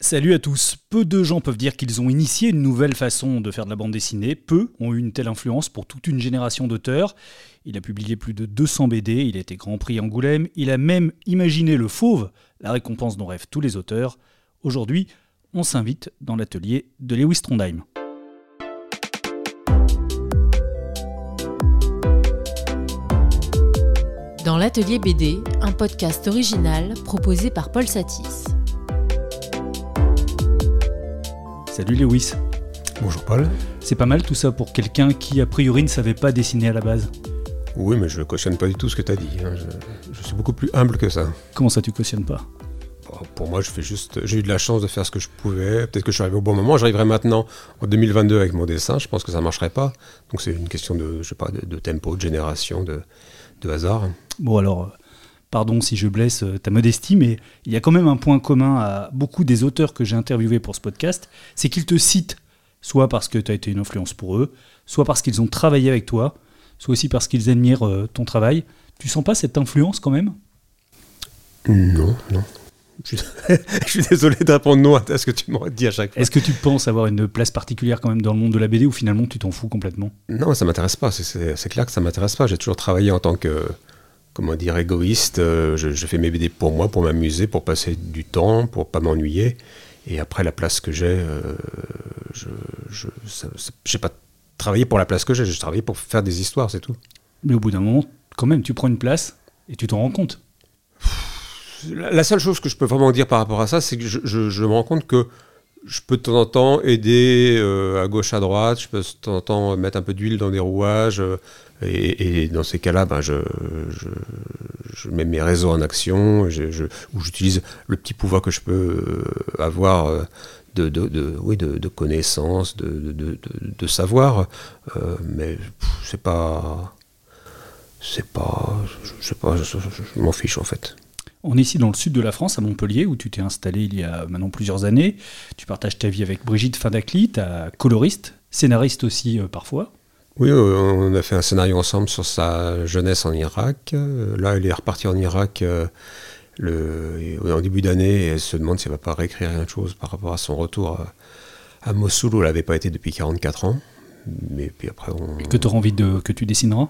Salut à tous. Peu de gens peuvent dire qu'ils ont initié une nouvelle façon de faire de la bande dessinée. Peu ont eu une telle influence pour toute une génération d'auteurs. Il a publié plus de 200 BD, il a été Grand Prix Angoulême, il a même imaginé le Fauve, la récompense dont rêvent tous les auteurs. Aujourd'hui, on s'invite dans l'atelier de Lewis Trondheim. Dans l'atelier BD, un podcast original proposé par Paul Satis. Salut Lewis. Bonjour Paul. C'est pas mal tout ça pour quelqu'un qui a priori ne savait pas dessiner à la base. Oui, mais je ne cautionne pas du tout ce que tu as dit. hein. Je, je suis beaucoup plus humble que ça. Comment ça tu cautionnes pas? Bon, Pour moi, je fais juste. J'ai eu de la chance de faire ce que je pouvais. Peut-être que je suis arrivé au bon moment. J'arriverai maintenant en 2022 avec mon dessin. Je pense que ça marcherait pas. Donc c'est une question de, je sais pas, de, de tempo, de génération, de, de hasard. Bon alors, pardon si je blesse euh, ta modestie, mais il y a quand même un point commun à beaucoup des auteurs que j'ai interviewés pour ce podcast, c'est qu'ils te citent, soit parce que tu as été une influence pour eux, soit parce qu'ils ont travaillé avec toi, soit aussi parce qu'ils admirent euh, ton travail. Tu sens pas cette influence quand même? Non, non. Je suis, je suis désolé de répondre non à ce que tu m'aurais dit à chaque fois. Est-ce que tu penses avoir une place particulière quand même dans le monde de la BD ou finalement tu t'en fous complètement? Non, ça m'intéresse pas. C'est clair que ça m'intéresse pas. J'ai toujours travaillé en tant que, comment dire, égoïste. Euh, Je, je fais mes BD pour moi, pour m'amuser, pour passer du temps, pour pas m'ennuyer. Et après, la place que j'ai, euh, je je j'ai pas travaillé pour la place que j'ai. J'ai travaillé pour faire des histoires, c'est tout. Mais au bout d'un moment, quand même, tu prends une place et tu t'en rends compte. La, la seule chose que je peux vraiment dire par rapport à ça, c'est que je, je- je me rends compte que je peux de temps en temps aider euh, à gauche, à droite, je peux de temps en temps mettre un peu d'huile dans des rouages, euh, et, dans ces cas-là, ben, je, mets mes réseaux en action, je, ou j'utilise le petit pouvoir que je peux euh, avoir euh, de, oui, de, connaissances, de, savoir, euh, mais c'est pas... C'est pas... Je, sais pas, je- m'en fiche en fait. On est ici dans le sud de la France, à Montpellier, où tu t'es installé il y a maintenant plusieurs années. Tu partages ta vie avec Brigitte Findacli, ta coloriste, scénariste aussi parfois. Oui, euh, on a fait un scénario ensemble sur sa jeunesse en Irak. Euh, Là, elle est repartie en Irak euh, le, en début d'année et elle se demande si elle va pas réécrire quelque chose par rapport à son retour à, à Mossoul où elle n'avait pas été depuis 44 ans. Mais puis après, on, Que tu auras envie de, que tu dessineras?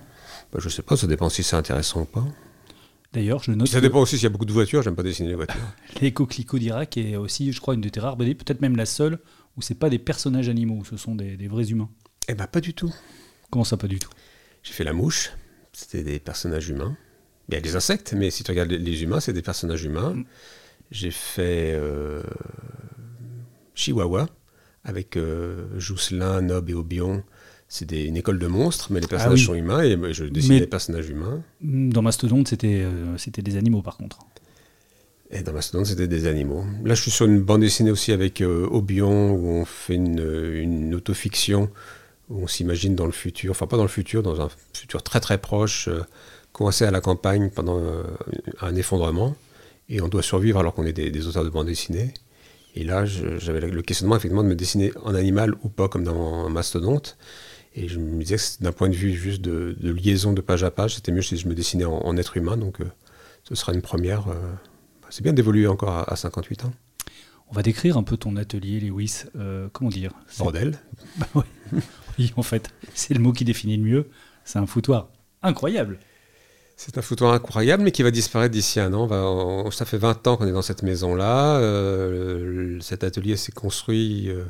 bah, je sais pas, ça dépend si c'est intéressant ou pas. D'ailleurs, je note Ça dépend aussi s'il y a beaucoup de voitures, j'aime pas dessiner les voitures. Les coquelicots d'Irak est aussi, je crois, une de tes rares BD, peut-être même la seule, où c'est pas des personnages animaux, ce sont des, des vrais humains. Eh ben pas du tout. Comment ça, pas du tout? J'ai fait la mouche, c'était des personnages humains. Il y a des insectes, mais si tu regardes les- les humains, c'est des personnages humains. J'ai fait euh, Chihuahua avec euh, Jousselin, Nob et Obion. C'est une école de monstres, mais les personnages oui. sont humains et je dessine Mais- des personnages humains. Dans Mastodonte, c'était euh, c'était des animaux par contre. Et dans Mastodon, c'était des animaux. Là, je suis sur une bande dessinée aussi avec euh, Obion, où on fait une, une autofiction, où on s'imagine dans le futur, enfin pas dans le futur, dans un futur très très proche, euh, coincé à la campagne pendant euh, un effondrement, et on doit survivre alors qu'on est des, des auteurs de bande dessinée. Et là, j'avais le questionnement effectivement de me dessiner en animal ou pas, comme dans Mastodonte. Et je me disais que d'un point de vue juste de, de liaison de page à page, c'était mieux si je me dessinais en, en être humain, donc euh, ce sera une première. euh, c'est bien d'évoluer encore à, à 58 ans. On va décrire un peu ton atelier, Lewis. Euh, comment dire? Bordel. Oui, en fait, c'est le mot qui définit le mieux. C'est un foutoir incroyable. C'est un foutoir incroyable, mais qui va disparaître d'ici un an. Ça fait 20 ans qu'on est dans cette maison-là. Euh, cet atelier s'est construit euh,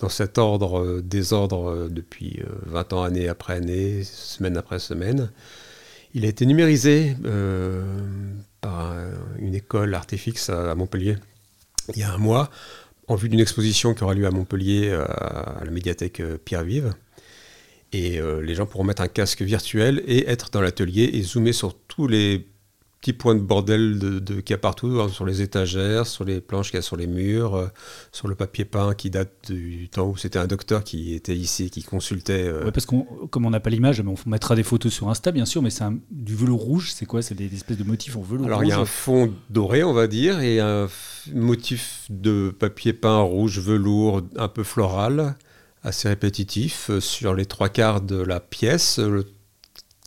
dans cet ordre, euh, désordre, depuis euh, 20 ans, année après année, semaine après semaine. Il a été numérisé par un- une école Artefix à, Montpellier il y a un mois, en vue d'une exposition qui aura lieu à Montpellier à la médiathèque Pierre Vive. Et euh, les gens pourront mettre un casque virtuel et être dans l'atelier et zoomer sur tous les petits points de bordel de, de- qu'il y a partout, hein, sur les étagères, sur les planches qu'il y a sur les murs, euh, sur le papier peint qui date du temps où c'était un docteur qui était ici, qui consultait. euh, Ouais, parce qu'on, comme on n'a pas l'image, mais on mettra des photos sur Insta, bien sûr, mais c'est un- du velours rouge. C'est quoi? C'est des, espèces de motifs en velours Alors rouge il y a un fond doré, on va dire, et un motif de papier peint rouge velours un peu floral, assez répétitif, euh, sur les trois quarts de la pièce. Le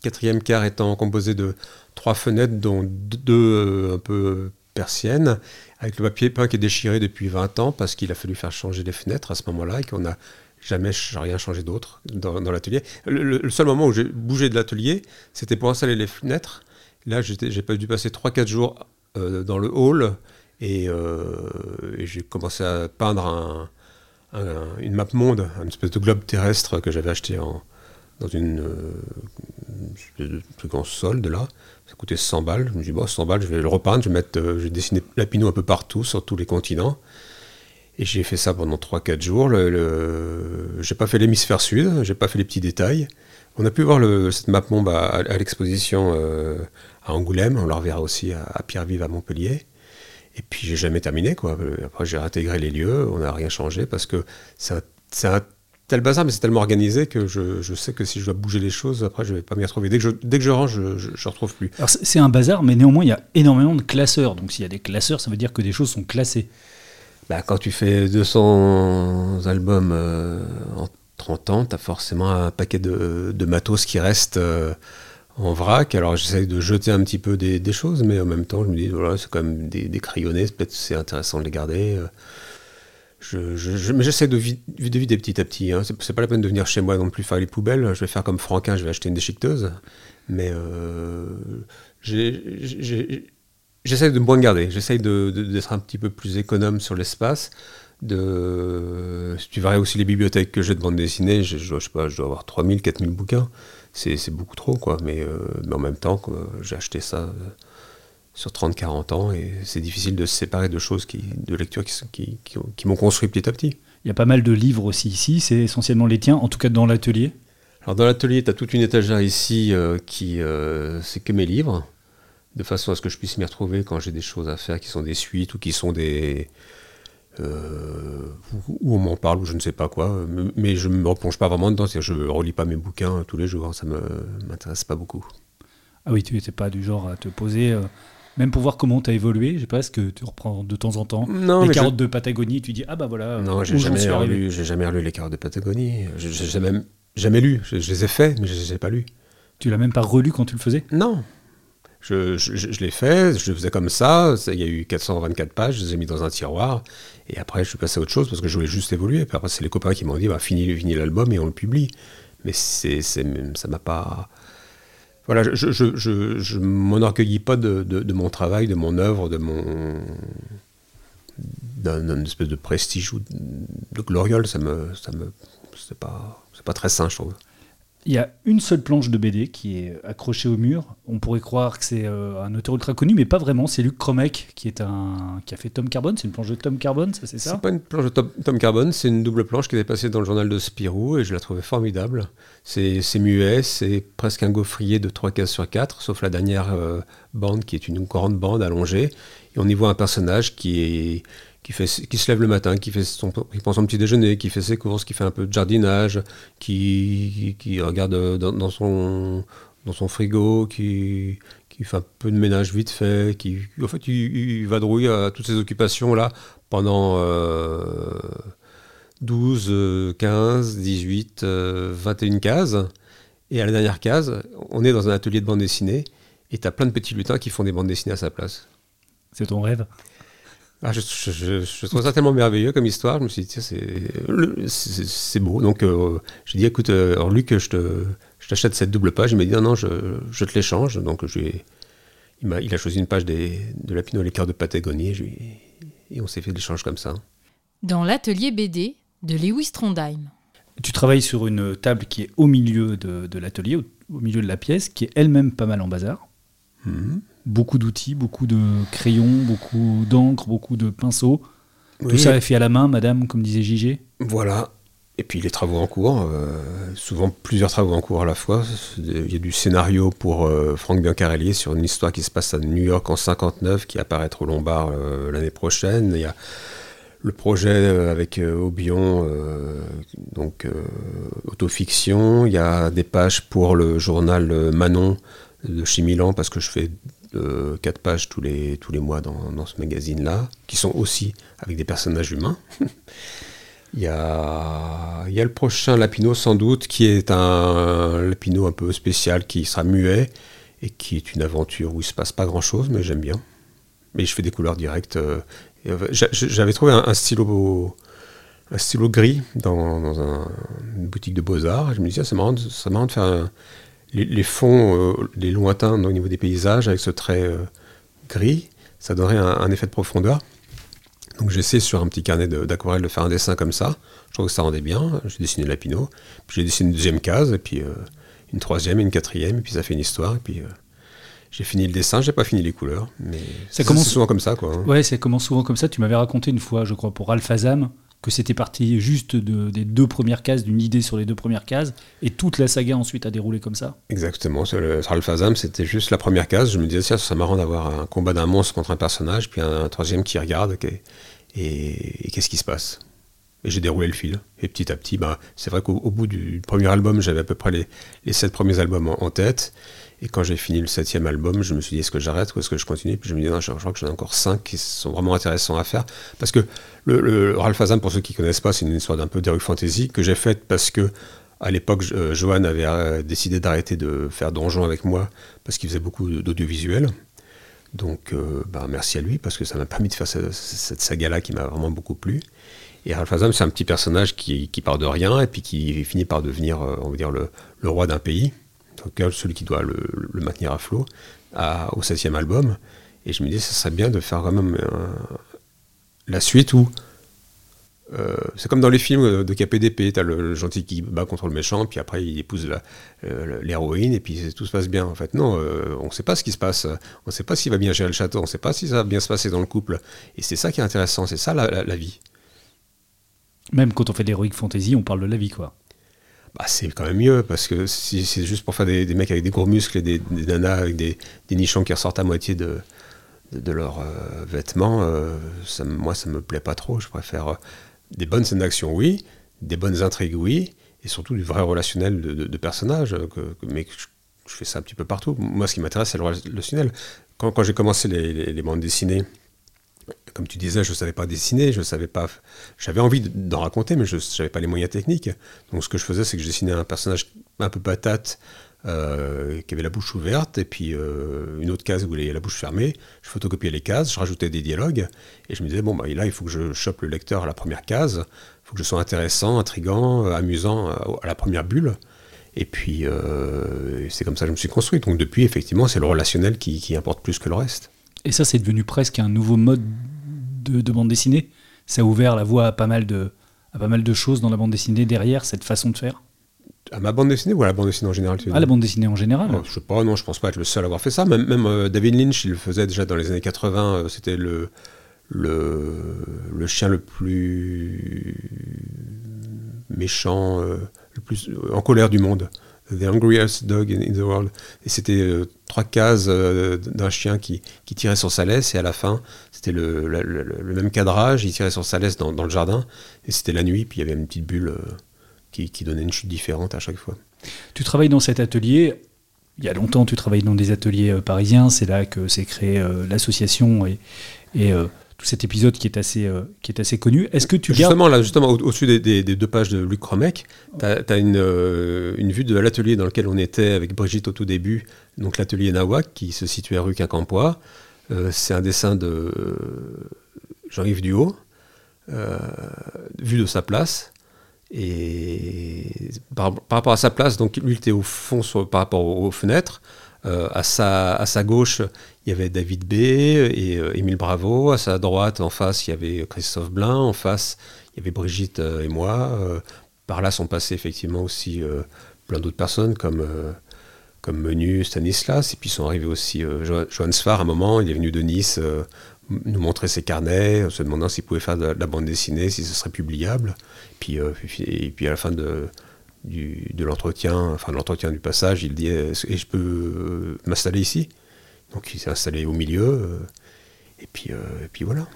quatrième quart étant composé de trois fenêtres, dont deux euh, un peu persiennes, avec le papier peint qui est déchiré depuis 20 ans parce qu'il a fallu faire changer les fenêtres à ce moment-là et qu'on n'a jamais rien changé d'autre dans, l'atelier. Le, seul moment où j'ai bougé de l'atelier, c'était pour installer les fenêtres. Là, j'ai pas dû passer 3-4 jours euh, dans le hall et, et j'ai commencé à peindre un, une map monde, une espèce de globe terrestre que j'avais acheté en, dans une, euh, plus grand solde là. Ça coûtait 100 balles. Je me dis, bon, 100 balles, je vais le repeindre, je vais, mettre, euh, je vais dessiner Lapino un peu partout, sur tous les continents. Et j'ai fait ça pendant 3-4 jours. Le, le... J'ai pas fait l'hémisphère sud, j'ai pas fait les petits détails. On a pu voir cette map monde à, l'exposition euh, à Angoulême, on la reverra aussi à, à Pierre-Vive à Montpellier. Et puis j'ai jamais terminé quoi. Après j'ai intégré les lieux, on n'a rien changé parce que c'est un, tel bazar, mais c'est tellement organisé que je, sais que si je dois bouger les choses, après je vais pas m'y retrouver. Dès que je, dès que je range, je ne retrouve plus. Alors c'est un bazar, mais néanmoins il y a énormément de classeurs. Donc s'il y a des classeurs, ça veut dire que des choses sont classées. Bah, quand tu fais 200 albums euh, en 30 ans, tu as forcément un paquet de, de matos qui reste. Euh, en vrac. Alors j'essaye de jeter un petit peu des, choses, mais en même temps je me dis, voilà, c'est quand même des, crayonnés, peut-être c'est intéressant de les garder. Euh. Mais j'essaie de, vider petit à petit. Hein. C'est, pas la peine de venir chez moi non plus faire les poubelles. Je vais faire comme Franquin, je vais acheter une déchiqueteuse. Mais euh, j'essaie de moins garder. J'essaie d'être un petit peu plus économe sur l'espace. De, si tu verrais aussi les bibliothèques que j'ai de bande dessinée, je, je, sais pas, je dois avoir 3000, 4000 bouquins c'est beaucoup trop, quoi. Mais, euh, mais en même temps, j'ai acheté ça euh, sur 30-40 ans et c'est difficile de se séparer de choses, qui, de lectures qui, qui, qui, m'ont construit petit à petit. Il y a pas mal de livres aussi ici, c'est essentiellement les tiens, en tout cas dans l'atelier Alors dans l'atelier, tu as toute une étagère ici euh, qui c'est que mes livres, de façon à ce que je puisse m'y retrouver quand j'ai des choses à faire qui sont des suites ou qui sont des, euh, où on m'en parle ou je ne sais pas quoi, mais je ne me replonge pas vraiment dedans, je ne relis pas mes bouquins tous les jours, ça ne m'intéresse pas beaucoup. Ah oui, tu n'étais pas du genre à te poser, euh, même pour voir comment tu as évolué, je sais que tu reprends de temps en temps les carottes de Patagonie, tu dis ah bah voilà. Non, j'ai jamais, relu, jamais relu les carottes de Patagonie, j'ai même jamais lu, je, les ai faits, mais je ne les ai pas lus. Tu l'as même pas relu quand tu le faisais? Non, je, l'ai fait, je le faisais comme ça, il y a eu 424 pages, je les ai mis dans un tiroir, et après je suis passé à autre chose parce que je voulais juste évoluer. Puis après, c'est les copains qui m'ont dit, bah, finis, l'album et on le publie. Mais c'est, ça m'a pas... Voilà, je, je m'enorgueillis pas de, mon travail, de mon œuvre, de d'un espèce de prestige ou de gloriole, ça me... Ça me c'est pas, c'est pas très sain, je trouve. Il y a une seule planche de BD qui est accrochée au mur. On pourrait croire que c'est euh, un auteur ultra connu, mais pas vraiment. C'est Luc Cromek qui, est un, qui a fait Tom Carbone. C'est une planche de Tom Carbone, ça c'est ça? C'est pas une planche de Tom, Carbone, c'est une double planche qui est passée dans le journal de Spirou et je la trouvais formidable. C'est muet, c'est presque un gaufrier de 3 cases sur 4, sauf la dernière euh, bande qui est une grande bande allongée. Et on y voit un personnage qui est qui, se lève le matin, qui, fait son, qui prend son petit déjeuner, qui fait ses courses, qui fait un peu de jardinage, qui, qui, regarde dans, son, dans son frigo, qui, qui fait un peu de ménage vite fait, qui, en fait, il, va drouiller à toutes ces occupations-là pendant 12, 15, 18, 21 cases. Et à la dernière case, on est dans un atelier de bande dessinée, et tu as plein de petits lutins qui font des bandes dessinées à sa place. C'est ton rêve? Ah, je, je, trouve ça tellement merveilleux comme histoire. Je me suis dit, c'est beau. Donc, euh, j'ai dit, écoute, euh, alors Luc, je t'achète cette double page. Il m'a dit, non, non, je, te l'échange. Donc, je il, a, il a choisi une page des, de Lapino et les cœurs de Patagonie. Et, et on s'est fait l'échange comme ça. Dans l'atelier BD de Lewis Trondheim. Tu travailles sur une table qui est au milieu de, de l'atelier, au, milieu de la pièce, qui est elle-même pas mal en bazar. Mmh beaucoup d'outils, beaucoup de crayons, beaucoup d'encre, beaucoup de pinceaux. Tout ça est fait à la main, madame, comme disait JG Voilà. Et puis les travaux en cours, euh, souvent plusieurs travaux en cours à la fois. Il y a du scénario pour euh, Franck Biancarelli sur une histoire qui se passe à New York en 59, qui apparaîtra au Lombard euh, l'année prochaine. Il y a le projet avec Aubion, donc autofiction. Il y a des pages pour le journal Manon de chez Milan, parce que je fais de 4 pages tous les, tous les mois dans, ce magazine-là, qui sont aussi avec des personnages humains. il, y a, il y a le prochain Lapino sans doute, qui est un Lapino un peu spécial, qui sera muet, et qui est une aventure où il se passe pas grand-chose, mais j'aime bien. Mais je fais des couleurs directes, euh, J'avais trouvé un, stylo un stylo gris dans, une boutique de beaux-arts. Je me disais, c'est marrant, marrant, de faire les, fonds, les lointains au niveau des paysages avec ce trait gris. Ça donnerait un, effet de profondeur. Donc j'ai essayé sur un petit carnet d'aquarelle de, faire un dessin comme ça. Je trouve que ça rendait bien. J'ai dessiné la Pinot. Puis j'ai dessiné une deuxième case, et puis une troisième et une quatrième, et puis ça fait une histoire. Et puis j'ai fini le dessin, j'ai pas fini les couleurs, mais ça commence souvent comme ça, quoi. Hein. Ouais, ça commence souvent comme ça. Tu m'avais raconté une fois, je crois, pour Alphazam, que c'était parti juste des deux premières cases, d'une idée sur les deux premières cases, et toute la saga ensuite a déroulé comme ça. Exactement. Sur, Alphazam, c'était juste la première case. Je me disais, ça serait marrant d'avoir un combat d'un monstre contre un personnage, puis un, troisième qui regarde, et, qu'est-ce qui se passe? Et j'ai déroulé le fil. Et petit à petit, bah, c'est vrai qu'au bout du premier album, j'avais à peu près les sept premiers albums en tête. Et quand j'ai fini le septième album, je me suis dit, est-ce que j'arrête ou est-ce que je continue? Puis je me dis, non, je, crois que j'en ai encore cinq qui sont vraiment intéressants à faire. Parce que le, Ralph Azam, pour ceux qui ne connaissent pas, c'est une histoire d'un peu d'heroic fantasy que j'ai faite parce que à l'époque, euh, Johan avait euh, décidé d'arrêter de faire donjon avec moi parce qu'il faisait beaucoup d'audiovisuel. Donc, euh, bah, merci à lui parce que ça m'a permis de faire cette, saga-là qui m'a vraiment beaucoup plu. Et Ralph Azam, c'est un petit personnage qui, part de rien et puis qui finit par devenir, on va dire, le roi d'un pays celui qui doit le, maintenir à flot, au septième album. Et je me dis, ça serait bien de faire quand même euh, la suite où euh, c'est comme dans les films de KPDP, t'as le, le, gentil qui bat contre le méchant, puis après il épouse l'héroïne, et puis tout se passe bien. En fait, non, euh, on ne sait pas ce qui se passe, on ne sait pas s'il va bien gérer le château, on ne sait pas si ça va bien se passer dans le couple. Et c'est ça qui est intéressant, c'est ça la, vie. Même quand on fait l'héroïque fantasy, on parle de la vie, quoi bah, c'est quand même mieux, parce que si c'est juste pour faire des, mecs avec des gros muscles et des, nanas avec des, nichons qui ressortent à moitié de, de, leurs euh, vêtements, euh, ça, moi ça me plaît pas trop. Je préfère euh, des bonnes scènes d'action, oui, des bonnes intrigues, oui, et surtout du vrai relationnel de, personnages. Mais je, fais ça un petit peu partout. Moi, ce qui m'intéresse, c'est le relationnel. Quand, j'ai commencé les bandes dessinées, comme tu disais, je ne savais pas dessiner, je savais pas. J'avais envie d'en raconter, mais je n'avais pas les moyens techniques. Donc ce que je faisais, c'est que je dessinais un personnage un peu patate, euh, qui avait la bouche ouverte, et puis euh, une autre case où il avait la bouche fermée. Je photocopiais les cases, je rajoutais des dialogues, et je me disais, bon, bah, là, il faut que je chope le lecteur à la première case, il faut que je sois intéressant, intrigant, euh, amusant à la première bulle. Et puis, c'est comme ça que je me suis construit. Donc depuis, effectivement, c'est le relationnel qui importe plus que le reste. Et ça, c'est devenu presque un nouveau mode de, bande dessinée. Ça a ouvert la voie à pas mal de, à pas mal de choses dans la bande dessinée derrière cette façon de faire. À ma bande dessinée ou à la bande dessinée en général À la bande dessinée en général oh, Je sais pas, non, je pense pas être le seul à avoir fait ça. Même, même euh, David Lynch, il le faisait déjà dans les années 80. Euh, c'était le, le, le, chien le plus méchant, euh, le plus en colère du monde. The Hungriest Dog in, the World. Et c'était euh, trois cases euh, d'un chien qui, qui, tirait sur sa laisse, et à la fin, c'était le, le, même cadrage, il tirait sur sa laisse dans, dans le jardin, et c'était la nuit, puis il y avait une petite bulle euh, qui, qui, donnait une chute différente à chaque fois. Tu travailles dans cet atelier. Il y a longtemps, tu travailles dans des ateliers parisiens. C'est là que s'est créée l'association et, et cet épisode qui est assez, euh, qui est assez connu. Est-ce que tu Justement, là, justement au-dessus des, deux pages de Luc Romec, tu as, une, euh, une, vue de l'atelier dans lequel on était avec Brigitte au tout début, donc l'atelier Nawak, qui se situe à rue Quincampoix. Euh, c'est un dessin de Jean-Yves Duhaut, vu de sa place. Et par, rapport à sa place, donc lui, il était au fond par rapport aux fenêtres. Euh, à, sa, à sa gauche, il y avait David B et euh, Bravo. À sa droite, en face, il y avait Christophe Blain. En face, il y avait Brigitte euh, et moi. par là sont passés effectivement aussi plein d'autres personnes comme, comme Menu, Stanislas. Et puis sont arrivés aussi Johan Sfar à un moment. Il est venu de Nice nous montrer ses carnets, se demandant s'il pouvait faire de, la bande dessinée, si ce serait publiable. Puis, et puis à la fin de, de l'entretien, enfin l'entretien du passage, il dit et je peux euh, m'installer ici? Donc il s'est installé au milieu, euh, et, puis, euh, et puis voilà.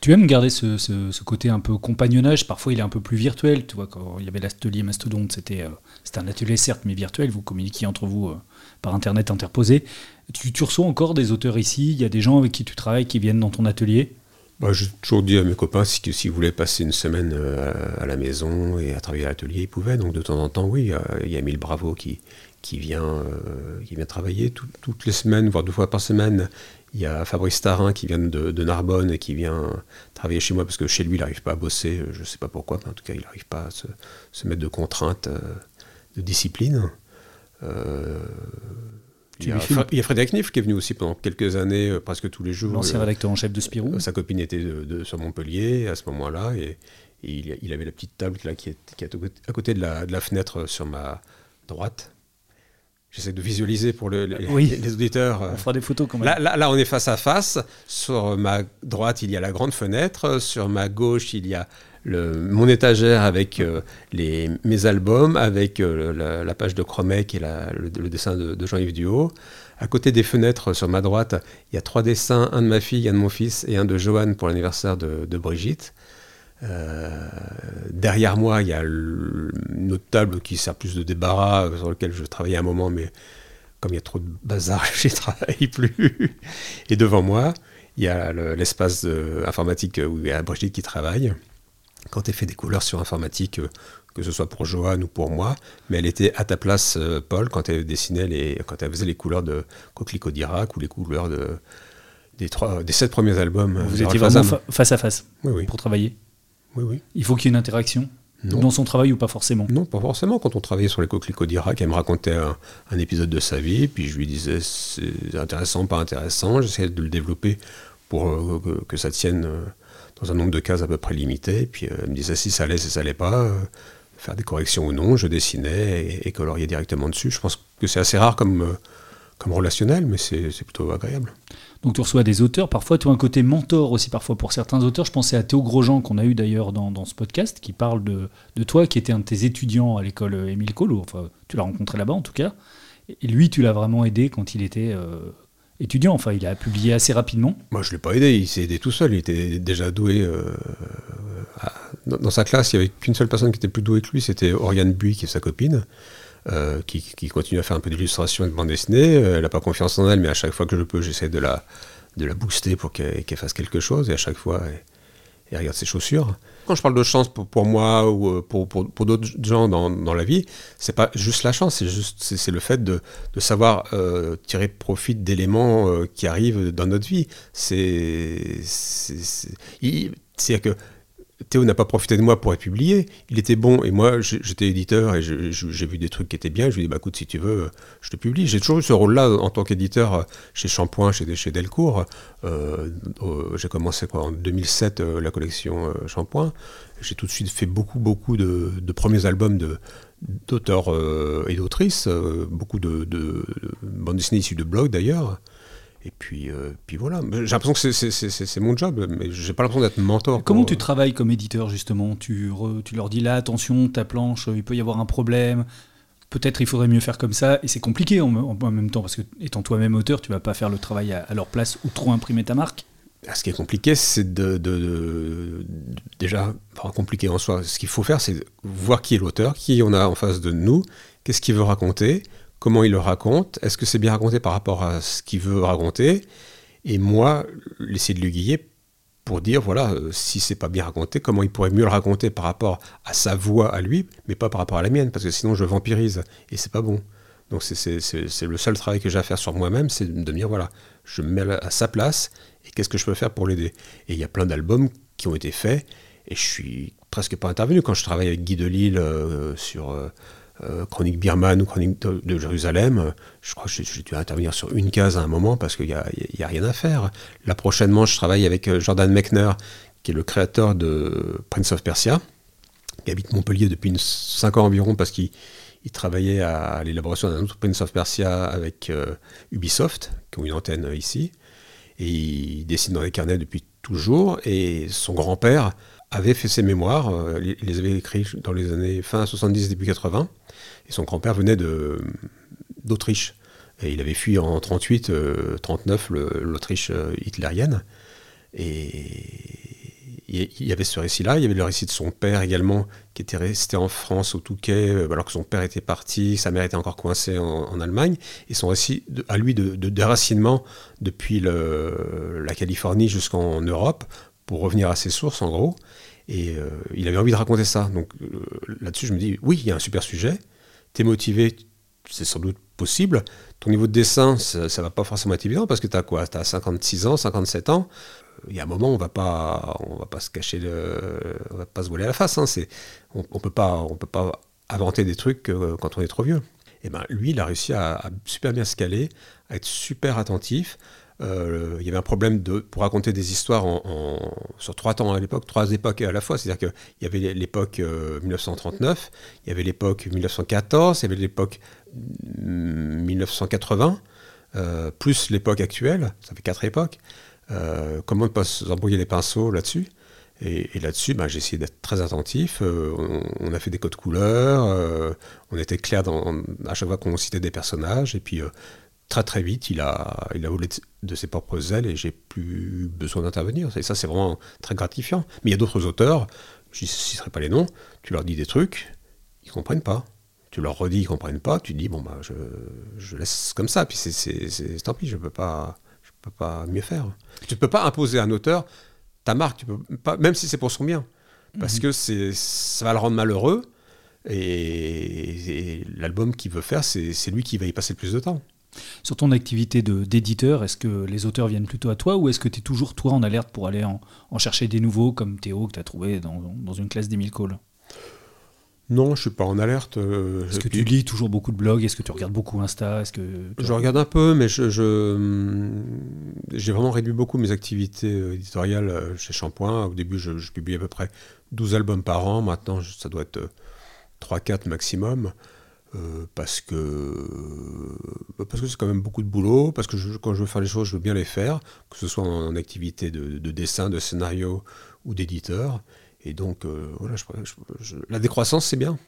Tu aimes garder ce, ce, côté un peu compagnonnage? Parfois, il est un peu plus virtuel. Tu vois, quand il y avait l'atelier Mastodonte, c'était c'était un atelier certes, mais virtuel. Vous communiquiez entre vous par Internet interposé. Tu, tu, reçois encore des auteurs ici? Il y a des gens avec qui tu travailles qui viennent dans ton atelier? Bah, J'ai toujours dit à mes copains que s'ils voulaient passer une semaine euh, à la maison et à travailler à l'atelier, ils pouvaient. Donc de temps en temps, oui, il y a Emile Bravo qui, euh, vient travailler toutes les semaines, voire deux fois par semaine. Il y a Fabrice Tarin qui vient de, Narbonne et qui vient travailler chez moi parce que chez lui, il n'arrive pas à bosser. Je ne sais pas pourquoi, mais en tout cas, il n'arrive pas à se, mettre de contraintes de discipline. Il y, a, Frédéric Niff qui est venu aussi pendant quelques années, euh, presque tous les jours. L'ancien rédacteur en chef de Spirou. Euh, sa copine était de, sur Montpellier à ce moment-là, et, il, avait la petite table là, qui, est, qui est à côté de la, de la fenêtre sur ma droite. J'essaie de visualiser pour le, les, oui. les, auditeurs. On fera des photos quand même. Là, là, là, on est face à face. Sur ma droite, il y a la grande fenêtre. Sur ma gauche, il y a mon étagère avec euh, mes albums, avec euh, la, page de Chromec et le, dessin de, Jean-Yves Duhaut. À côté des fenêtres, sur ma droite, il y a trois dessins, un de ma fille, un de mon fils et un de Johan pour l'anniversaire de, Brigitte. Euh, derrière moi, il y a une autre table qui sert plus de débarras, sur lequel je travaillais un moment, mais comme il y a trop de bazar, je n'y travaille plus. Et devant moi, il y a l'espace informatique où il y a Brigitte qui travaille quand elle fait des couleurs sur informatique, euh, que ce soit pour Johan ou pour moi, mais elle était à ta place, euh, Paul, quand elle dessinait les, quand elle faisait les couleurs de Coquelicot d'Irak ou les couleurs de, des, trois, des sept premiers albums. Euh, Vous étiez vraiment face à face oui, oui. pour travailler Oui, oui. Il faut qu'il y ait une interaction dans son travail ou pas forcément Non, pas forcément. Quand on travaillait sur les coquelicots d'Irak, elle me racontait un, épisode de sa vie, puis je lui disais c'est intéressant, pas intéressant. J'essayais de le développer pour que, ça tienne dans un nombre de cases à peu près limité. Puis euh, elle me disait si ça allait, si ça allait pas, euh, faire des corrections ou non. Je dessinais et, coloriais directement dessus. Je pense que c'est assez rare comme, euh, comme relationnel, mais c'est plutôt agréable. Donc tu reçois des auteurs, parfois tu as un côté mentor aussi parfois pour certains auteurs. Je pensais à Théo Grosjean qu'on a eu d'ailleurs dans, ce podcast, qui parle de, de, toi, qui était un de tes étudiants à l'école Émile Cole, enfin tu l'as rencontré là-bas en tout cas. Et lui, tu l'as vraiment aidé quand il était étudiant. Enfin, il a publié assez rapidement. Moi, je ne l'ai pas aidé. Il s'est aidé tout seul. Il était déjà doué. Euh, dans, sa classe, il n'y avait qu'une seule personne qui était plus douée que lui. C'était Oriane Buy, qui est sa copine. Euh, qui, continue à faire un peu d'illustration et de bande dessinée. Euh, elle n'a pas confiance en elle, mais à chaque fois que je peux, j'essaie de la, de la booster pour qu'elle fasse quelque chose. Et à chaque fois, elle regarde ses chaussures. Quand je parle de chance pour, moi ou euh, pour, pour, d'autres gens dans, dans, la vie, c'est pas juste la chance, c'est juste c'est, le fait de, de savoir euh, tirer profit d'éléments euh, qui arrivent dans notre vie. C'est, c'est, c'est, à dire que Théo n'a pas profité de moi pour être publié. Il était bon et moi j'étais éditeur et j'ai vu des trucs qui étaient bien. Je lui ai dit bah écoute si tu veux, je te publie. J'ai toujours eu ce rôle-là en tant qu'éditeur euh, chez Shampoing, chez, chez Delcourt. Euh, j'ai commencé en 2007 euh, la collection Shampoing. J'ai tout de suite fait beaucoup beaucoup de, premiers albums d'auteurs et d'autrices, beaucoup de, de, bandes dessinées issues de blogs d'ailleurs. Et puis, euh, puis voilà. J'ai l'impression que c'est mon job, mais j'ai pas l'impression d'être mentor. Comment tu travailles comme éditeur, justement? Tu, tu leur dis là, attention, ta planche, il peut y avoir un problème. Peut-être il faudrait mieux faire comme ça. Et c'est compliqué en, même temps, parce que étant toi-même auteur, tu vas pas faire le travail à, leur place ou trop imprimer ta marque. Ah, ce qui est compliqué, c'est de, de, déjà, enfin compliqué en soi. Ce qu'il faut faire, c'est voir qui est l'auteur, qui on a en face de nous, qu'est-ce qu'il veut raconter, comment il le raconte, est-ce que c'est bien raconté par rapport à ce qu'il veut raconter, et moi, essayer de le guider pour dire, voilà, euh, si c'est pas bien raconté, comment il pourrait mieux le raconter par rapport à sa voix à lui, mais pas par rapport à la mienne, parce que sinon je vampirise, et c'est pas bon. Donc c'est le seul travail que j'ai à faire sur moi-même, c'est de me dire, voilà, je me mets à sa place, et qu'est-ce que je peux faire pour l'aider? Et il y a plein d'albums qui ont été faits, et je suis presque pas intervenu quand je travaille avec Guy Delisle euh, sur... Euh, euh, chronique birmane ou Chronique de, Jérusalem, euh, je crois que j'ai dû intervenir sur une case à un moment parce qu'il n'y a, a, rien à faire. Là, prochainement, je travaille avec euh, Jordan Mechner, qui est le créateur de Prince of Persia, qui habite Montpellier depuis 5 ans environ parce qu'il travaillait à, l'élaboration d'un autre Prince of Persia avec Ubisoft, qui ont une antenne ici. Et il dessine dans les carnets depuis toujours. Et son grand-père avait fait ses mémoires, il les avait écrits dans les années fin 70, début 80. Et son grand-père venait d'Autriche. Et il avait fui en 38, 39 euh, l'Autriche euh, hitlérienne. Et il y avait ce récit-là, il y avait le récit de son père également, qui était resté en France au Touquet, euh, alors que son père était parti, sa mère était encore coincée en, Allemagne, et son récit à lui de, déracinement depuis la Californie jusqu'en Europe, pour revenir à ses sources en gros. Et il avait envie de raconter ça. Donc là-dessus, je me dis, oui, il y a un super sujet, t'es motivé, c'est sans doute possible. Ton niveau de dessin, ça, ça va pas forcément être évident parce que tu as quoi? Tu as 56 ans, 57 ans. Il y a un moment, on va pas, on va pas se cacher, le, on va pas se voiler la face. Hein. On, on peut pas, on peut pas inventer des trucs euh, quand on est trop vieux. Et ben lui, il a réussi à, à super bien se caler, à être super attentif. Euh, il y avait un problème de, pour raconter des histoires sur trois temps à l'époque, trois époques à la fois. C'est-à-dire qu'il y avait l'époque euh, 1939, il y avait l'époque 1914, il y avait l'époque mm, 1980, euh, plus l'époque actuelle. Ça fait quatre époques. Euh, comment ne pas s'embrouiller les pinceaux là-dessus? Et, là-dessus, ben, j'ai essayé d'être très attentif. Euh, on, a fait des codes couleurs, euh, on était clair à chaque fois qu'on citait des personnages. Et puis, euh, très très vite, il a, il a volé de, ses propres ailes et j'ai plus besoin d'intervenir. Et ça, c'est vraiment très gratifiant. Mais il y a d'autres auteurs, je ne citerai pas les noms, tu leur dis des trucs, ils ne comprennent pas. Tu leur redis, ils ne comprennent pas, tu dis, bon, bah, je, je laisse comme ça. Puis c'est, c'est, c'est- tant pis, je ne peux, pas- je peux pas mieux faire. Tu ne peux pas imposer à un auteur ta marque, tu peux pas, même si c'est pour son bien. Parce que c'est, ça va le rendre malheureux. Et, et l'album qu'il veut faire, c'est lui qui va y passer le plus de temps. Sur ton activité de- d'éditeur, est-ce que les auteurs viennent plutôt à toi ou est-ce que tu es toujours toi en alerte pour aller en, en chercher des nouveaux comme Théo que tu as trouvé dans, dans une classe d'Emile Cole? Non, je suis pas en alerte. euh, Est-ce que tu lis toujours beaucoup de blogs? Est-ce que tu regardes beaucoup Insta? Est-ce que tu- Je regarde un peu, mais je, hum, j'ai vraiment réduit beaucoup mes activités euh, éditoriales euh, chez Shampoing. Au début, je, je publiais à peu près 12 albums par an. Maintenant, ça doit être euh, 3-4 maximum. Euh, parce que euh, parce que c'est quand même beaucoup de boulot, parce que je- quand je veux faire les choses, je veux bien les faire, que ce soit en, activité de, de dessin, de scénario ou d'éditeur. Et donc, euh, voilà, je- je- je- la décroissance, c'est bien.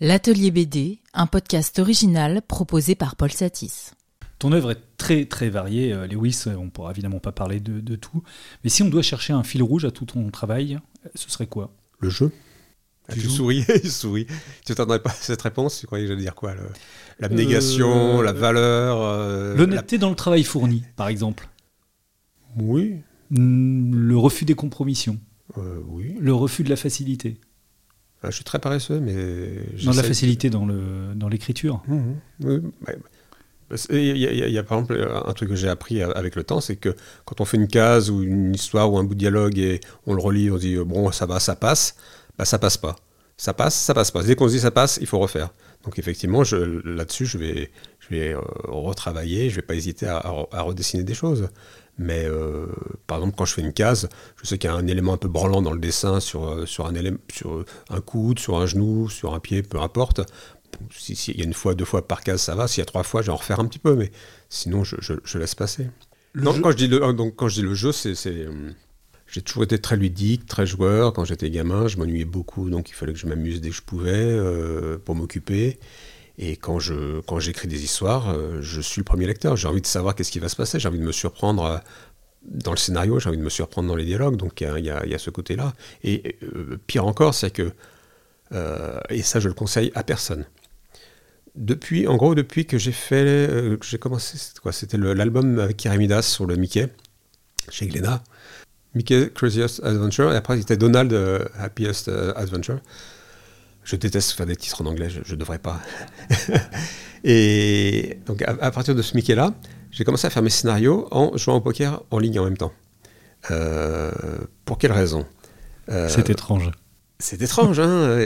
L'Atelier BD, un podcast original proposé par Paul Satis. Ton œuvre est très très variée, euh, Lewis, on pourra évidemment pas parler de, de tout, mais si on doit chercher un fil rouge à tout ton travail, ce serait quoi? Le jeu Tu Tu joues souris, il sourit. Tu t'attendais pas à cette réponse Tu croyais que j'allais dire quoi L'abnégation, Euh, la valeur euh, L'honnêteté dans le travail fourni, par exemple. Oui, Le refus des compromissions, euh, oui. le refus de la facilité. Ah, je suis très paresseux, mais... Dans la facilité dans le dans l'écriture. Mhm, oui, Il y, a- il y a- il y a par exemple un truc que j'ai appris avec le temps, c'est que quand on fait une case ou une histoire ou un bout de dialogue et on le relit, on se dit bon ça va, ça passe, bah ça passe pas. Ça passe, ça passe pas. Dès qu'on se dit ça passe, il faut refaire. Donc effectivement, là-dessus, je vais, je vais euh, retravailler, je vais pas hésiter à, à- à redessiner des choses. Mais euh, par exemple, quand je fais une case, je sais qu'il y a un élément un peu branlant dans le dessin sur, euh, sur, un, élément, sur un coude, sur un genou, sur un pied, peu importe. Si, si il y a une fois, deux fois par case, ça va. S'il y a trois fois, je vais en refaire un petit peu, mais sinon, je, je- je laisse passer. Non, quand je dis le, donc, quand je dis le jeu, c'est. J'ai toujours été très ludique, très joueur. Quand j'étais gamin, je m'ennuyais beaucoup, donc il fallait que je m'amuse dès que je pouvais euh, pour m'occuper. Et quand je quand j'écris des histoires, euh, je suis le premier lecteur. J'ai envie de savoir qu'est-ce qui va se passer. J'ai envie de me surprendre euh, dans le scénario. J'ai envie de me surprendre dans les dialogues. Donc il y y a- ce côté-là. Et pire encore, c'est que et ça, je le conseille à personne. Depuis, en gros, depuis que j'ai fait, j'ai commencé, c'était l'album avec Kiramidas sur le Mickey chez Glénat. Mickey Craziest Adventure, et après c'était Donald euh, Happiest euh, Adventure. Je déteste faire des titres en anglais, je, je devrais pas. et donc à, à partir de ce Mickey-là, j'ai commencé à faire mes scénarios en jouant au poker en ligne en même temps. Euh, pour quelle raison? Euh, C'est étrange. c'est étrange, hein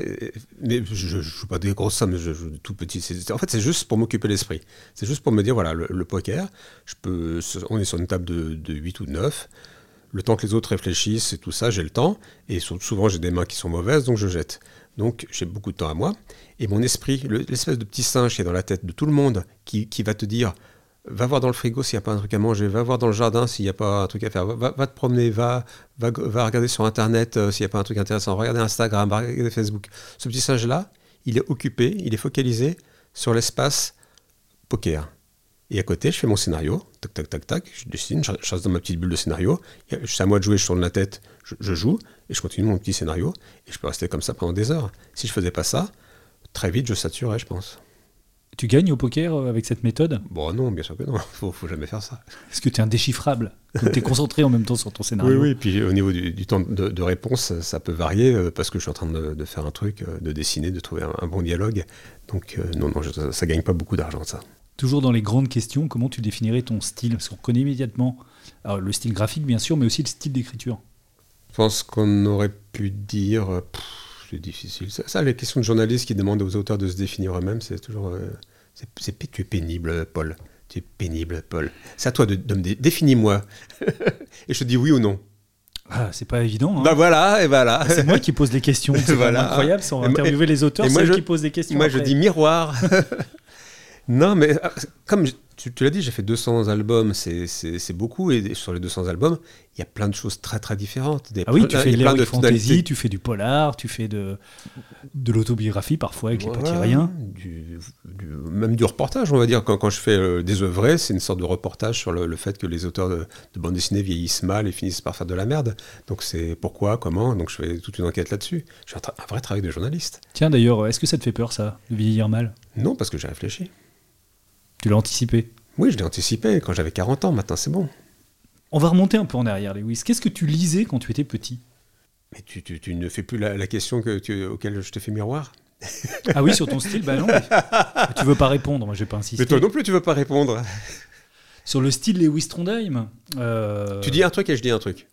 Mais je ne joue pas des grosses sommes, je joue tout petit. En fait, c'est juste pour m'occuper l'esprit. C'est juste pour me dire, voilà, le, le poker, je peux, on est sur une table de, de 8 ou de 9. Le temps que les autres réfléchissent et tout ça, j'ai le temps. Et sou- souvent, j'ai des mains qui sont mauvaises, donc je jette. Donc, j'ai beaucoup de temps à moi. Et mon esprit, le- l'espèce de petit singe qui est dans la tête de tout le monde, qui, qui va te dire va voir dans le frigo s'il n'y a pas un truc à manger, va voir dans le jardin s'il n'y a pas un truc à faire, va, te promener, va, va, va regarder sur Internet euh, s'il n'y a pas un truc intéressant, regarder Instagram, regarder Facebook. Ce petit singe-là, il est occupé, il est focalisé sur l'espace poker. Et à côté, je fais mon scénario, tac, tac, tac, tac, je dessine, je je reste dans ma petite bulle de scénario. C'est à moi de jouer, je tourne la tête, je, je joue, et je continue mon petit scénario, et je peux rester comme ça pendant des heures. Si je faisais pas ça, très vite, je saturais, je pense. Tu gagnes au poker euh, avec cette méthode? Bon, non, bien sûr que non, faut, faut jamais faire ça. Est-ce que tu es indéchiffrable Tu es concentré en même temps sur ton scénario Oui, oui, puis au niveau du, du temps de, de réponse, ça peut varier euh, parce que je suis en train de, de faire un truc, euh, de dessiner, de trouver un, un bon dialogue. Donc, euh, non, non, je- ça, ça gagne pas beaucoup d'argent, ça. Toujours dans les grandes questions, comment tu définirais ton style? Parce qu'on connaît immédiatement alors, le style graphique, bien sûr, mais aussi le style d'écriture. Je pense qu'on aurait pu dire. euh, C'est difficile. Ça, ça, les questions de journalistes qui demandent aux auteurs de se définir eux-mêmes, c'est toujours. euh, c'est- tu es pénible, Paul. Tu es pénible, Paul. C'est à toi de, de me dé- définis-moi. Et je te dis oui ou non. Ah, c'est pas évident. hein. Bah voilà, et voilà. c'est moi qui pose les questions. C'est Voilà. incroyable. Sans Et interviewer les auteurs, et c'est moi, je- qui posent des questions. Moi, je dis miroir. non, mais euh, comme je- tu, tu l'as dit, j'ai fait 200 albums, c'est- beaucoup. Et sur les 200 albums, il y a plein de choses très très différentes. Des Ah oui, tu fais de fantasy, tu fais du polar, tu fais de, de l'autobiographie parfois avec les petits Voilà, riens. du- du- même du reportage, on va dire. Quand, quand je fais euh, des œuvres vraies, c'est une sorte de reportage sur le, le fait que les auteurs de, de bande dessinée vieillissent mal et finissent par faire de la merde. Donc c'est pourquoi, comment. Donc je fais toute une enquête là-dessus. J'ai un, tra- un vrai travail de journaliste. Tiens, d'ailleurs, est-ce que ça te fait peur, ça, de vieillir mal? Non, parce que j'ai réfléchi. Tu l'as anticipé. Oui, je l'ai anticipé quand j'avais 40 ans. Maintenant, c'est bon. On va remonter un peu en arrière, Lewis. Qu'est-ce que tu lisais quand tu étais petit? Mais tu, tu- tu ne fais plus la, la question que tu, auquel je te fais miroir? Ah oui, sur ton style, bah non. mais- Tu veux pas répondre, moi je vais pas insister. Mais toi non plus, tu veux pas répondre. Sur le style Lewis Trondheim. euh, Tu dis un truc et je dis un truc.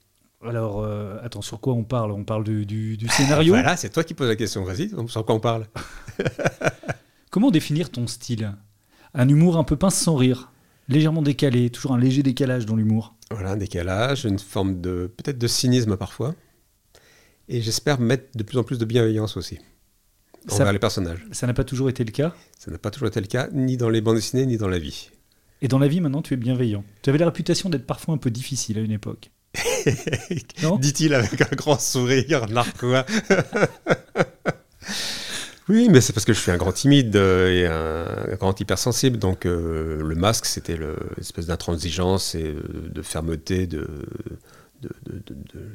Alors, euh, attends, sur quoi on parle? On parle du, du- du scénario? Voilà, c'est toi qui poses la question. Vas-y, sur quoi on parle? Comment définir ton style? Un humour un peu pince sans rire, légèrement décalé, toujours un léger décalage dans l'humour. Voilà, un décalage, une forme de peut-être de cynisme parfois. Et j'espère mettre de plus en plus de bienveillance aussi Ça- envers les personnages. Ça n'a pas toujours été le cas. Ça n'a pas toujours été le cas, ni dans les bandes dessinées, ni dans la vie. Et dans la vie, maintenant, tu es bienveillant. Tu avais la réputation d'être parfois un peu difficile à une époque. Dit-il avec un grand sourire narquois. oui, mais c'est parce que je suis un grand timide euh, et un, grand hypersensible. Donc euh, le masque, c'était le- l'espèce d'intransigeance et euh, de fermeté, de,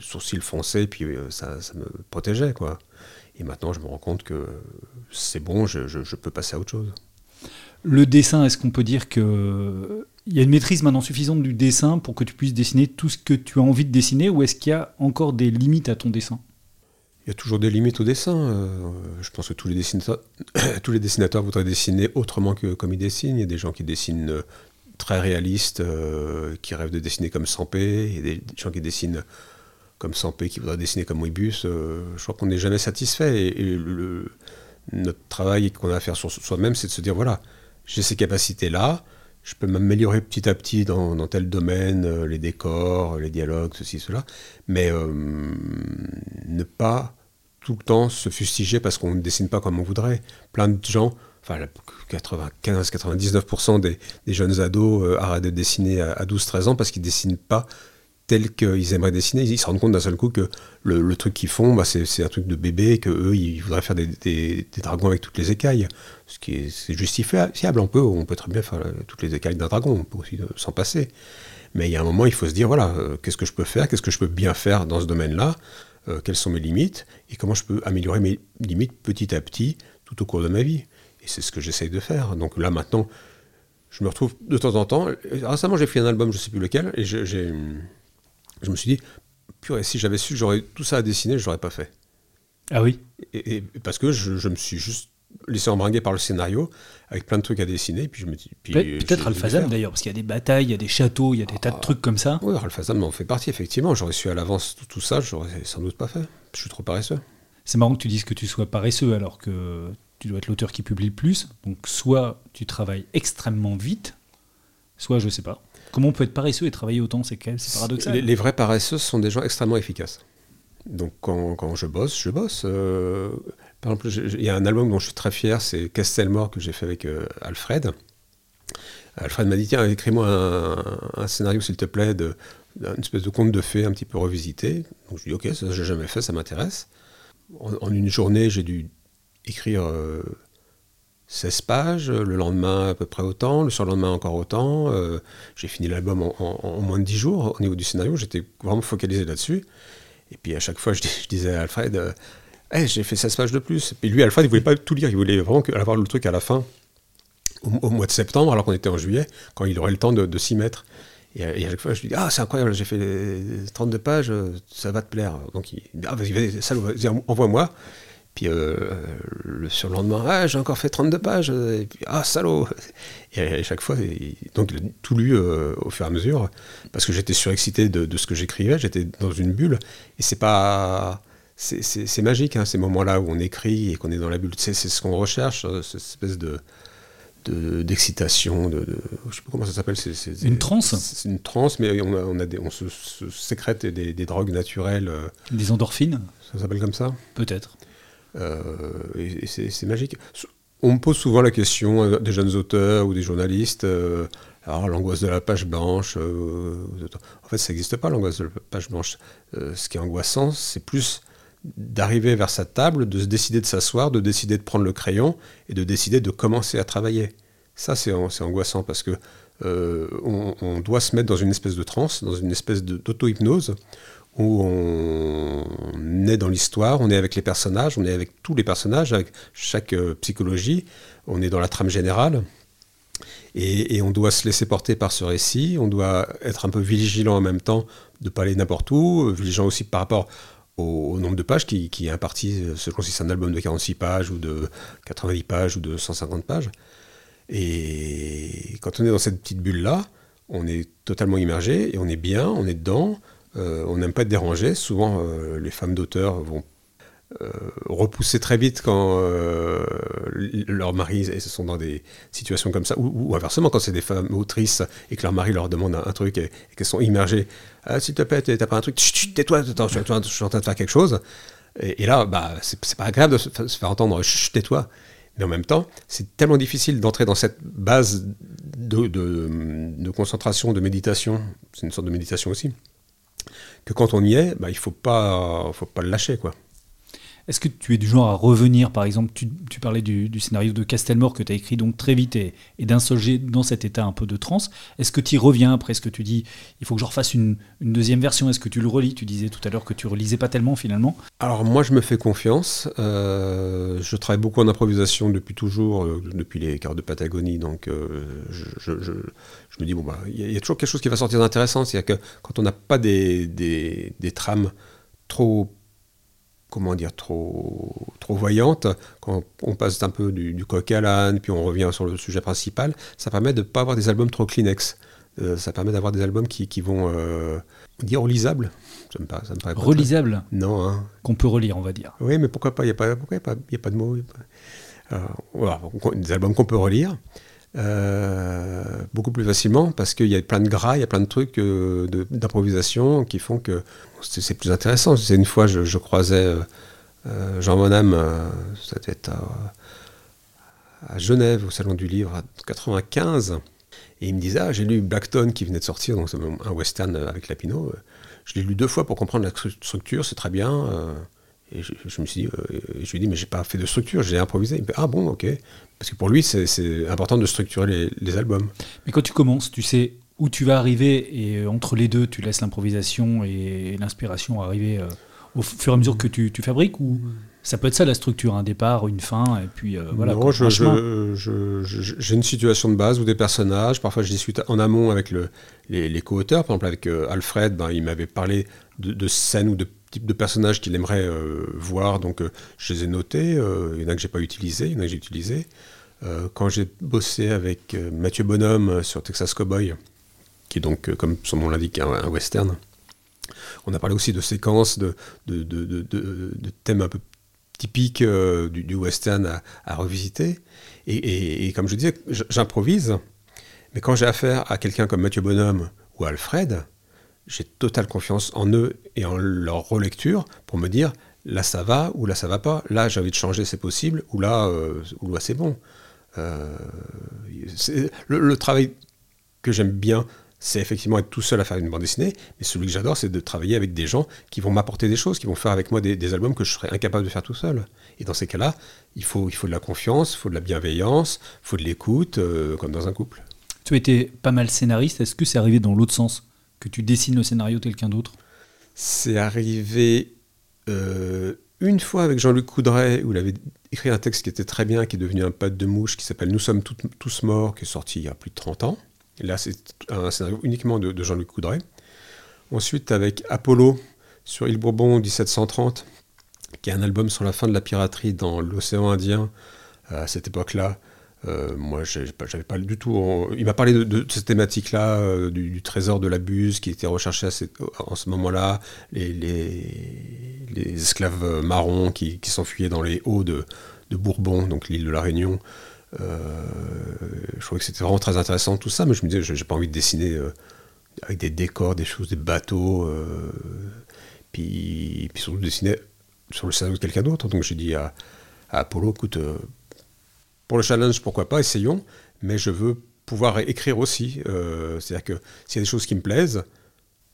sourcils foncés, puis ça, me protégeait. quoi. Et maintenant, je me rends compte que c'est bon, je, je- je peux passer à autre chose. Le dessin, est-ce qu'on peut dire que il y a une maîtrise maintenant suffisante du dessin pour que tu puisses dessiner tout ce que tu as envie de dessiner ou est-ce qu'il y a encore des limites à ton dessin? Il y a toujours des limites au dessin. euh, je pense que tous les, dessinateurs, tous les dessinateurs voudraient dessiner autrement que comme ils dessinent. Il y a des gens qui dessinent euh, très réalistes, euh, qui rêvent de dessiner comme Sampé. Il y a des gens qui dessinent comme Sampé, qui voudraient dessiner comme Moebius. Je crois qu'on n'est jamais satisfait. Et, le- notre travail qu'on a à faire sur soi-même, c'est de se dire, voilà, j'ai ces capacités-là. Je peux m'améliorer petit à petit dans, tel domaine, les décors, les dialogues, ceci, cela. Mais ne pas tout le temps se fustiger parce qu'on ne dessine pas comme on voudrait. Plein de gens, enfin 95-99% des, des jeunes ados euh, arrêtent de dessiner à, à 12-13 ans parce qu'ils ne dessinent pas tel qu'ils aimeraient dessiner. Ils se rendent compte d'un seul coup que le, truc qu'ils font, bah, c'est un truc de bébé, et que eux ils voudraient faire des, dragons avec toutes les écailles. Ce qui est, c'est justifiable. On peut, on peut très bien faire euh, toutes les écailles d'un dragon, on peut aussi euh, s'en passer. Mais il y a un moment, il faut se dire, voilà, qu'est-ce que je peux faire, qu'est-ce que je peux bien faire dans ce domaine-là, euh, quelles sont mes limites, et comment je peux améliorer mes limites petit à petit tout au cours de ma vie. Et c'est ce que j'essaye de faire. Donc là, maintenant, je me retrouve de temps en temps. Récemment, j'ai fait un album, je ne sais plus lequel, et je, j'ai- je me suis dit, purée, si j'avais su que j'aurais tout ça à dessiner, je l'aurais pas fait. Ah oui? Et, et parce que je, je me suis juste laissé embringuer par le scénario, avec plein de trucs à dessiner, puis je me dis... puis, Peut-être Alphazam d'ailleurs, parce qu'il y a des batailles, il y a des châteaux, il y a des tas de trucs comme ça. Oui, Alphazam en fait partie, effectivement. J'aurais su à l'avance tout, tout ça, j'aurais sans doute pas fait. Je suis trop paresseux. C'est marrant que tu dises que tu sois paresseux alors que tu dois être l'auteur qui publie le plus. Donc soit tu travailles extrêmement vite, soit je sais pas. Comment on peut être paresseux et travailler autant c'est paradoxal. Les, les vrais paresseux sont des gens extrêmement efficaces. Donc quand, quand je bosse, je bosse. Euh, par exemple, il y a un album dont je suis très fier, c'est Castelmore que j'ai fait avec euh, Alfred. Alfred m'a dit tiens, écris-moi un, scénario s'il te plaît, d'une espèce de conte de fées un petit peu revisité. Donc je lui dis ok, ça j'ai jamais fait, ça m'intéresse. En, une journée, j'ai dû écrire euh, 16 pages, le lendemain à peu près autant, le surlendemain encore autant. euh, j'ai fini l'album en, moins de 10 jours au niveau du scénario, j'étais vraiment focalisé là-dessus. Et puis à chaque fois, je, dis- je disais à Alfred, euh, Hey, j'ai fait 16 pages de plus. Et lui, Alfred, il voulait pas tout lire, il voulait vraiment avoir le truc à la fin, au, mois de septembre, alors qu'on était en juillet, quand il aurait le temps de, s'y mettre. Et, à- chaque fois, je lui dis, ah, c'est incroyable, j'ai fait les 32 pages, ça va te plaire. Donc il dit, ah, vas-y, vas-y, envoie-moi. Puis euh, le surlendemain, ah, j'ai encore fait 32 pages, et puis, ah, salaud Et à chaque fois, donc il a tout lu euh, au fur et à mesure, parce que j'étais surexcité de, de ce que j'écrivais, j'étais dans une bulle, et c'est pas. C'est magique, hein, ces moments-là où on écrit et qu'on est dans la bulle. C'est ce qu'on recherche, euh, cette espèce de d'excitation, de, de, je sais pas comment ça s'appelle. Une transe C'est une transe, mais on, a, on, a des, on se, sécrète des, des, drogues naturelles. Des endorphines Ça s'appelle comme ça Peut-être. Euh, et, c'est magique. On me pose souvent la question, euh, des jeunes auteurs ou des journalistes, euh, alors l'angoisse de la page blanche, en fait ça n'existe pas l'angoisse de la page blanche. ce qui est angoissant, c'est plus d'arriver vers sa table, de se décider de s'asseoir, de décider de prendre le crayon et de décider de commencer à travailler. Ça, c'est angoissant parce que on, on, doit se mettre dans une espèce de transe, dans une espèce d'auto-hypnose où on est dans l'histoire, on est avec les personnages, on est avec tous les personnages, avec chaque euh, psychologie, on est dans la trame générale. Et, on doit se laisser porter par ce récit, on doit être un peu vigilant en même temps de ne pas aller n'importe où, vigilant aussi par rapport au, nombre de pages qui, est imparti selon si c'est un album de 46 pages ou de 90 pages ou de 150 pages. Et quand on est dans cette petite bulle-là, on est totalement immergé et on est bien, on est dedans, euh, on n'aime pas être dérangé. Souvent, euh, les femmes d'auteurs vont euh, repousser très vite quand leurs maris sont dans des situations comme ça, ou, inversement quand c'est des femmes autrices et que leur mari leur demande un, truc et, qu'elles sont immergées. Ah, S'il te plaît, t'as pas un truc? Tais-toi, je, suis en train de faire quelque chose. Et, là, bah, c'est pas agréable de se, faire entendre tais-toi. Mais en même temps, c'est tellement difficile d'entrer dans cette base de, de concentration, de méditation. C'est une sorte de méditation aussi que quand on y est, bah, il ne faut pas, faut pas le lâcher. quoi. Est-ce que tu es du genre à revenir, par exemple, tu, parlais du, scénario de Castelmore que tu as écrit donc très vite et, et d'un seul dans cet état un peu de transe. Est-ce que tu y reviens après? Ce que tu dis Il faut que je refasse une, deuxième version? Est-ce que tu le relis? Tu disais tout à l'heure que tu relisais pas tellement finalement. Alors moi je me fais confiance. Euh, je travaille beaucoup en improvisation depuis toujours, euh, depuis les quarts de Patagonie. Donc euh, je, me dis, bon, bah, il y, a toujours quelque chose qui va sortir d'intéressant. C'est-à-dire que quand on n'a pas des trames trop comment dire, trop, trop voyante, quand on passe un peu du, coq à l'âne, puis on revient sur le sujet principal, ça permet de ne pas avoir des albums trop Kleenex. Euh, ça permet d'avoir des albums qui, qui vont euh, dire relisables. Ça me paraît, ça me paraît Relisables Non. Hein. Qu'on peut relire, on va dire. Oui, mais pourquoi pas Il n'y a, pas, a, pas, a pas de mots. voilà, des albums qu'on peut relire. Euh, beaucoup plus facilement parce qu'il y a plein de gras, il y a plein de trucs euh, d'improvisation qui font que c'est plus intéressant. C'est une fois, je, croisais euh, Jean Monam, ça à, Genève, au Salon du Livre, en 95, et il me disait Ah, j'ai lu Blackton qui venait de sortir, donc un western avec Lapino. Je l'ai lu deux fois pour comprendre la structure, c'est très bien. Et je, me suis dit, je lui ai dit, mais j'ai pas fait de structure, j'ai improvisé. Il me dit, ah bon, ok. Parce que pour lui, c'est important de structurer les, albums. Mais quand tu commences, tu sais où tu vas arriver et euh, entre les deux, tu laisses l'improvisation et l'inspiration arriver euh, au fur et à mesure que tu, fabriques ou ça peut être ça la structure, un départ, une fin, et puis euh, voilà. Non, j'ai une situation de base ou des personnages. Parfois, je discute en amont avec le, les, co-auteurs. Par exemple, avec Alfred, ben, il m'avait parlé de, de scènes ou de type de personnages qu'il aimerait euh, voir, donc euh, je les ai notés. Euh, il y en a que j'ai pas utilisé, il y en a que j'ai utilisé. quand j'ai bossé avec Mathieu Bonhomme sur Texas Cowboy, qui est donc, comme son nom l'indique, un, western, on a parlé aussi de séquences, de, de, de thèmes un peu typiques du, western à, revisiter. Et, et, comme je disais, j'improvise, mais quand j'ai affaire à quelqu'un comme Mathieu Bonhomme ou Alfred, j'ai totale confiance en eux et en leur relecture pour me dire là ça va ou là ça va pas, là j'ai envie de changer, c'est possible, ou là, euh, ou là c'est bon. Euh, le, travail que j'aime bien, c'est effectivement être tout seul à faire une bande dessinée, mais celui que j'adore, c'est de travailler avec des gens qui vont m'apporter des choses, qui vont faire avec moi des, albums que je serais incapable de faire tout seul. Et dans ces cas-là, il faut, il faut de la confiance, il faut de la bienveillance, il faut de l'écoute, euh, comme dans un couple. Tu été pas mal scénariste, est-ce que c'est arrivé dans l'autre sens? Que tu dessines le scénario quelqu'un d'autre C'est arrivé euh, une fois avec Jean-Luc Coudray, où il avait écrit un texte qui était très bien, qui est devenu un pâte de mouche, qui s'appelle Nous sommes tous morts, qui est sorti il y a plus de 30 ans. Là, c'est un scénario uniquement de, Jean-Luc Coudray. Ensuite, avec Apollo, sur Île Bourbon, 1730, qui est un album sur la fin de la piraterie dans l'océan Indien à cette époque-là. Euh, moi, j'avais pas du tout. Il m'a parlé de, cette thématique-là, euh, du, trésor de la buse qui était recherché en ce moment-là, les, esclaves marrons qui, s'enfuyaient dans les hauts de, Bourbon, donc l'île de la Réunion. Euh, je trouvais que c'était vraiment très intéressant tout ça, mais je me disais, j'ai pas envie de dessiner avec des décors, des choses, des bateaux, puis, surtout dessiner sur le scénario de quelqu'un d'autre. Donc j'ai dit à Apollo, écoute pour le challenge, pourquoi pas, essayons, mais je veux pouvoir écrire aussi. Euh, c'est-à-dire que s'il y a des choses qui me plaisent,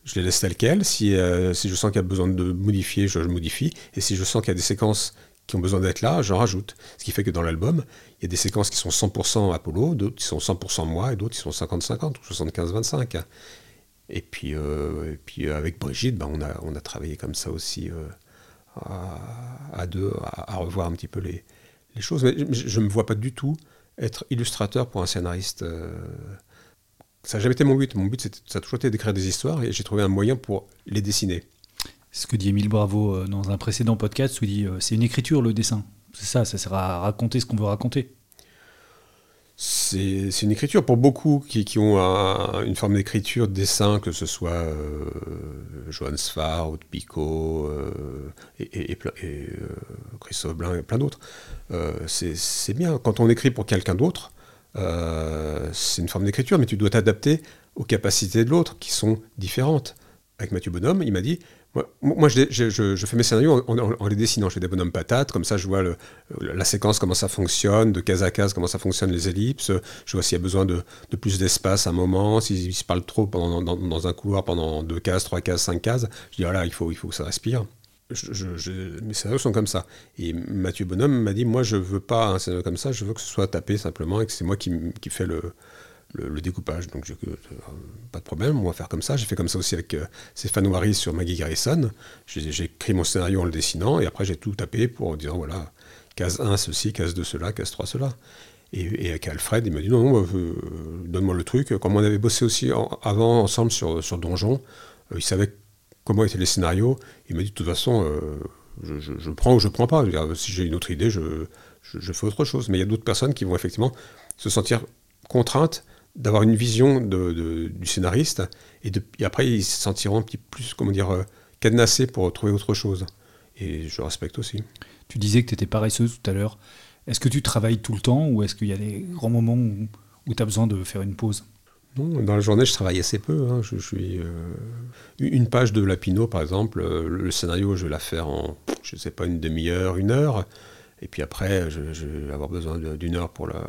je les laisse telles quelles. Si, euh, je sens qu'il y a besoin de modifier, je, modifie. Et si je sens qu'il y a des séquences qui ont besoin d'être là, j'en rajoute. Ce qui fait que dans l'album, il y a des séquences qui sont 100% Apollo, d'autres qui sont 100% moi, et d'autres qui sont 50-50 ou 75-25. Et puis, euh, et puis avec Brigitte, ben, on, a, on a travaillé comme ça aussi à, deux, à, revoir un petit peu les, les je ne me vois pas du tout être illustrateur pour un scénariste. Euh, ça n'a jamais été mon but. Mon but, ça a toujours été d'écrire des histoires et j'ai trouvé un moyen pour les dessiner. Ce que dit Émile Bravo euh, dans un précédent podcast, où il dit euh, c'est une écriture le dessin. C'est ça, ça sert à raconter ce qu'on veut raconter c'est une écriture pour beaucoup qui, ont une forme d'écriture, de dessin, que ce soit euh, Johannes Farr, ou Picot, euh, et, et, euh, Christophe Blain et plein d'autres. Euh, c'est bien. Quand on écrit pour quelqu'un d'autre, c'est une forme d'écriture, mais tu dois t'adapter aux capacités de l'autre qui sont différentes. Avec Mathieu Bonhomme, il m'a dit moi, je, fais mes scénarios en, les dessinant. Je fais des bonhommes patates, comme ça je vois la séquence, comment ça fonctionne, de case à case, comment ça fonctionne les ellipses. Je vois s'il y a besoin de, plus d'espace à un moment, s'il se parle trop pendant, dans, un couloir pendant deux cases, trois cases, cinq cases. Je dis voilà, il faut, il faut que ça respire. mes scénarios sont comme ça. Et Mathieu Bonhomme m'a dit moi, je veux pas un scénario comme ça, je veux que ce soit tapé simplement et que c'est moi qui, qui fais le, le, découpage. Donc, euh, pas de problème, on va faire comme ça. J'ai fait comme ça aussi avec euh, Stéphane sur Maggie Garrison. J'ai écrit mon scénario en le dessinant et après j'ai tout tapé pour dire voilà, case 1 ceci, case 2 cela, case 3 cela. Et, avec Alfred, il m'a dit non, non, euh, donne-moi le truc. Comme on avait bossé aussi avant ensemble sur, sur Donjon, il savait comment étaient les scénarios. Il m'a dit de toute façon, je, prends ou je prends pas. si j'ai une autre idée, je, je, fais autre chose. Mais il y a d'autres personnes qui vont effectivement se sentir contraintes d'avoir une vision de, du scénariste, et, de, après ils se sentiront un petit plus, comment dire, euh, cadenassés pour trouver autre chose. Et je respecte aussi. Tu disais que tu étais paresseuse tout à l'heure. Est-ce que tu travailles tout le temps ou est-ce qu'il y a des grands moments où, tu as besoin de faire une pause? Non, dans la journée, je travaille assez peu. Hein. Je, suis euh, une page de Lapino, par exemple, euh, le scénario, je vais la faire en, je sais pas, une demi-heure, une heure. Et puis après, je, je vais avoir besoin d'une heure pour la,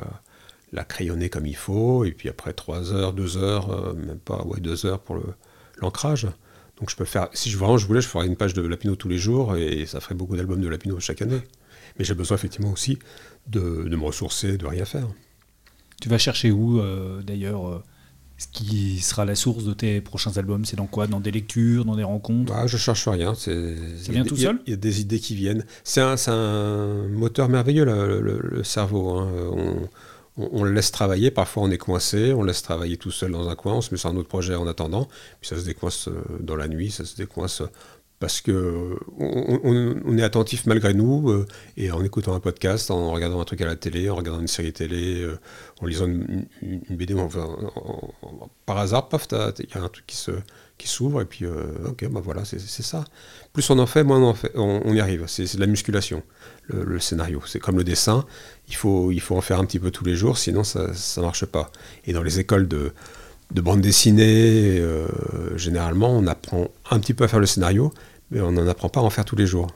la crayonner comme il faut, et puis après 3 heures, 2 heures, euh, même pas, ouais, 2 heures pour l'ancrage. Donc je peux faire, si je, vraiment je voulais, je ferais une page de Lapino tous les jours, et ça ferait beaucoup d'albums de Lapino chaque année. Mais j'ai besoin effectivement aussi de, me ressourcer, de rien faire. Tu vas chercher où euh, d'ailleurs euh, ce qui sera la source de tes prochains albums? C'est dans quoi? Dans des lectures, dans des rencontres? Ah, Je cherche rien. Ça vient tout seul? Il y, a des idées qui viennent. C'est un, un, moteur merveilleux, le, cerveau. Hein. On, on, le laisse travailler, parfois on est coincé, on laisse travailler tout seul dans un coin, on se met sur un autre projet en attendant, puis ça se décoince euh, dans la nuit, ça se décoince euh, parce que on, est attentif malgré nous, euh, et en écoutant un podcast, en regardant un truc à la télé, en regardant une série télé, en lisant une, BD, par hasard, paf, il y a un truc qui se qui s'ouvre, et puis ok, bah voilà, c'est ça. Plus on en fait, moins on, y arrive. C'est de la musculation, le scénario. C'est comme le dessin il faut, il faut en faire un petit peu tous les jours, sinon ça ne marche pas. Et dans les écoles de, de bande dessinée, euh, généralement, on apprend un petit peu à faire le scénario, mais on n'en apprend pas à en faire tous les jours.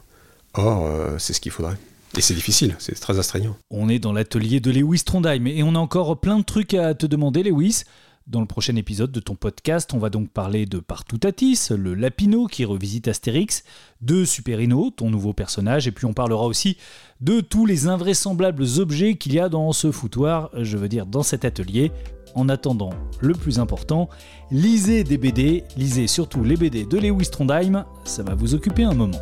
Or, euh, c'est ce qu'il faudrait. Et c'est difficile, c'est très astreignant. On est dans l'atelier de Lewis Trondheim et on a encore plein de trucs à te demander, Lewis. Dans le prochain épisode de ton podcast, on va donc parler de Partoutatis, le Lapino qui revisite Astérix, de Superino, ton nouveau personnage, et puis on parlera aussi de tous les invraisemblables objets qu'il y a dans ce foutoir, je veux dire dans cet atelier. En attendant, le plus important, lisez des BD, lisez surtout les BD de Lewis Trondheim, ça va vous occuper un moment.